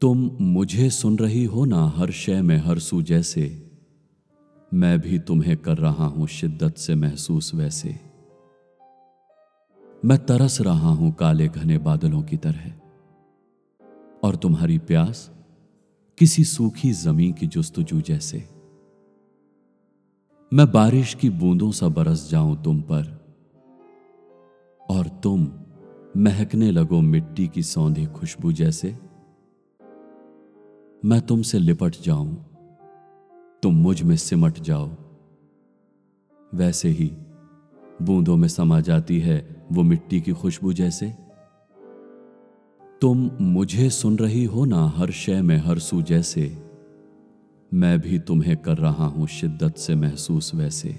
तुम मुझे सुन रही हो ना हर शय में हर सू जैसे? मैं भी तुम्हें कर रहा हूँ शिद्दत से महसूस वैसे। मैं तरस रहा हूँ काले घने बादलों की तरह। और तुम्हारी प्यास किसी सूखी ज़मीन की जुस्तजू जैसे। मैं बारिश की बूंदों सा बरस जाऊँ तुम पर। और तुम महकने लगो मिट्टी की सौंधी खुशबू जैसे। मैं तुमसे लिपट जाऊँ, तुम मुझमें सिमट जाओ। वैसे ही बूंदों में समा जाती है वो मिट्टी की खुशबू जैसे। तुम मुझे सुन रही हो ना हर शय में हर सू जैसे। मैं भी तुम्हें कर रहा हूँ शिद्दत से महसूस वैसे।